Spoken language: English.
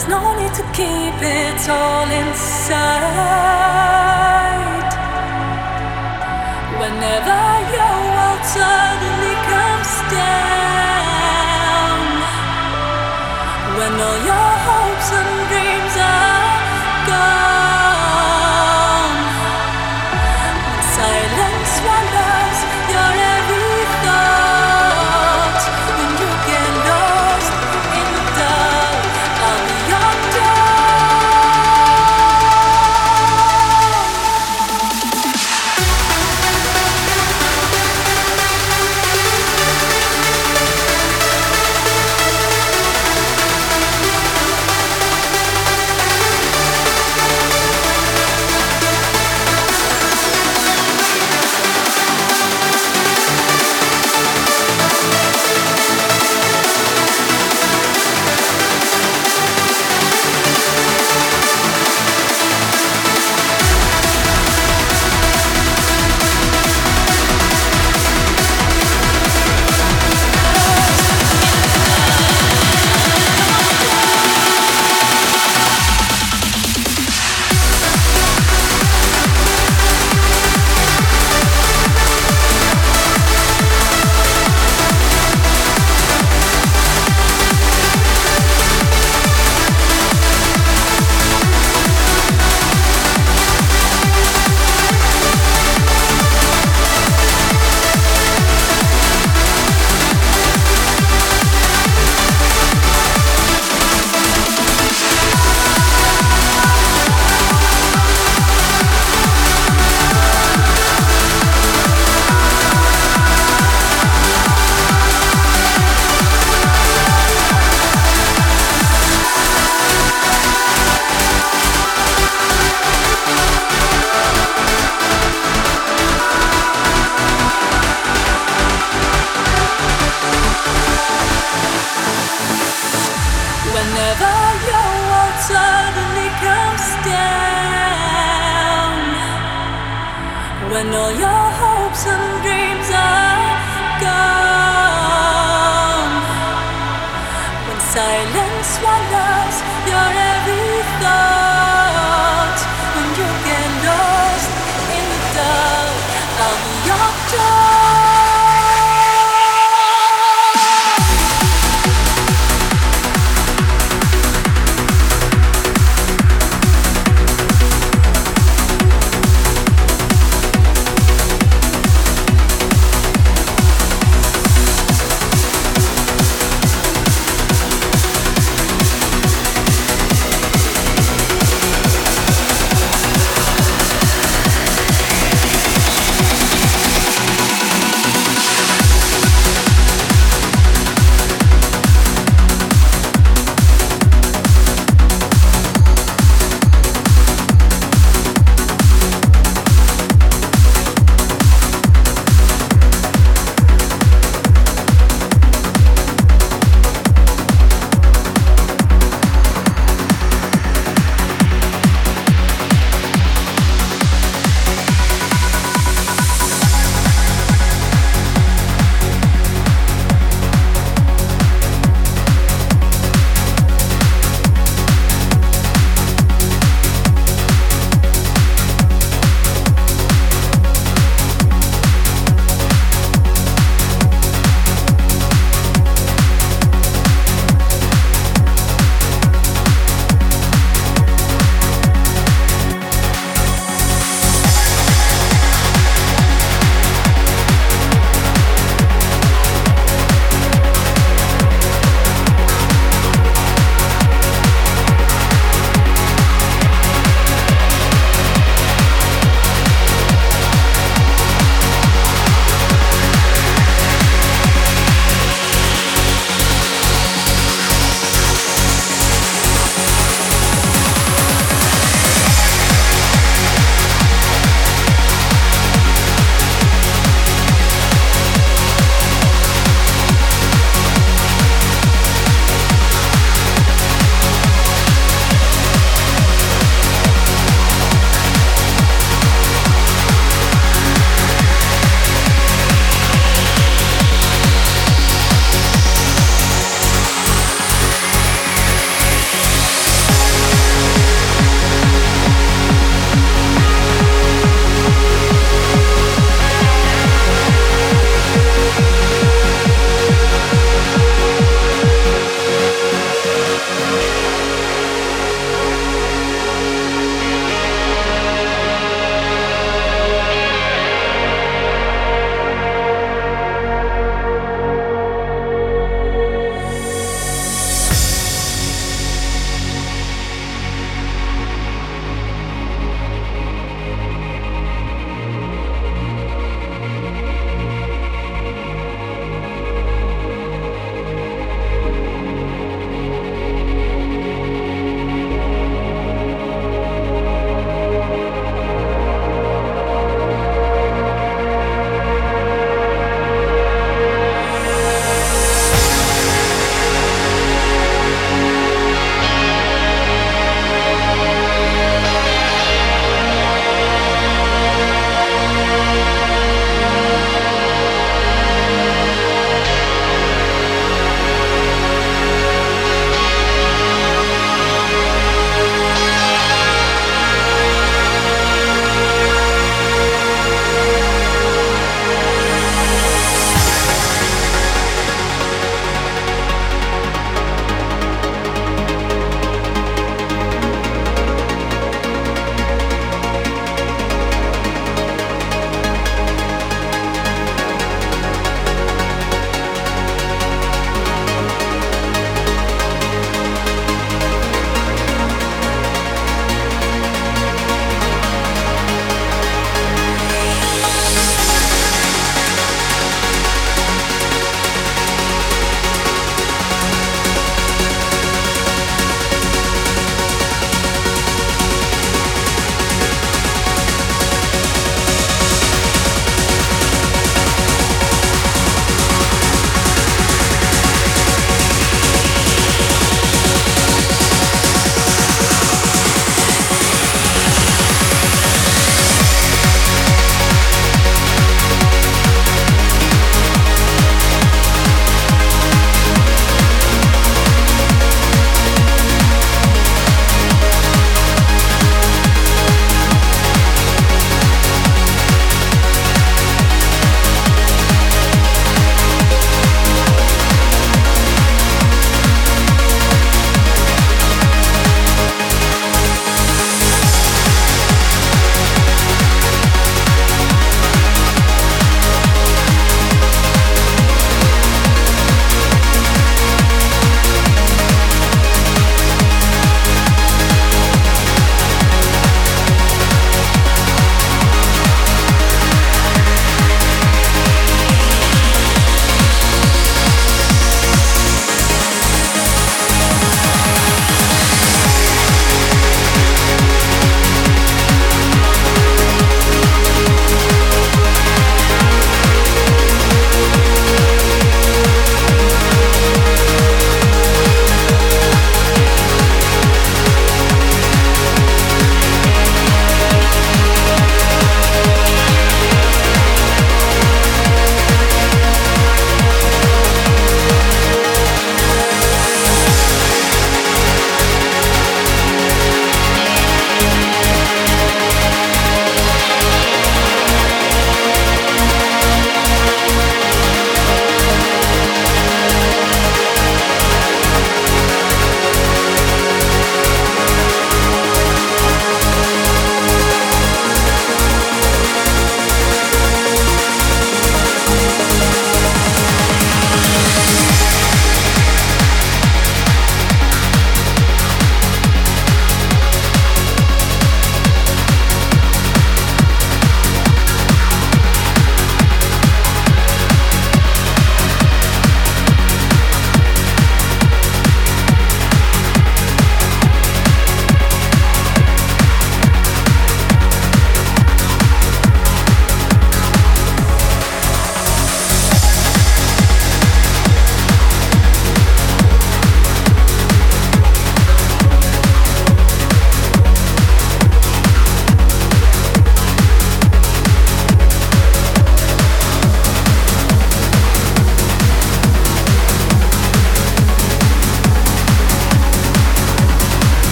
There's no need to keep it all inside. Whenever your world suddenly comes down, when all your hope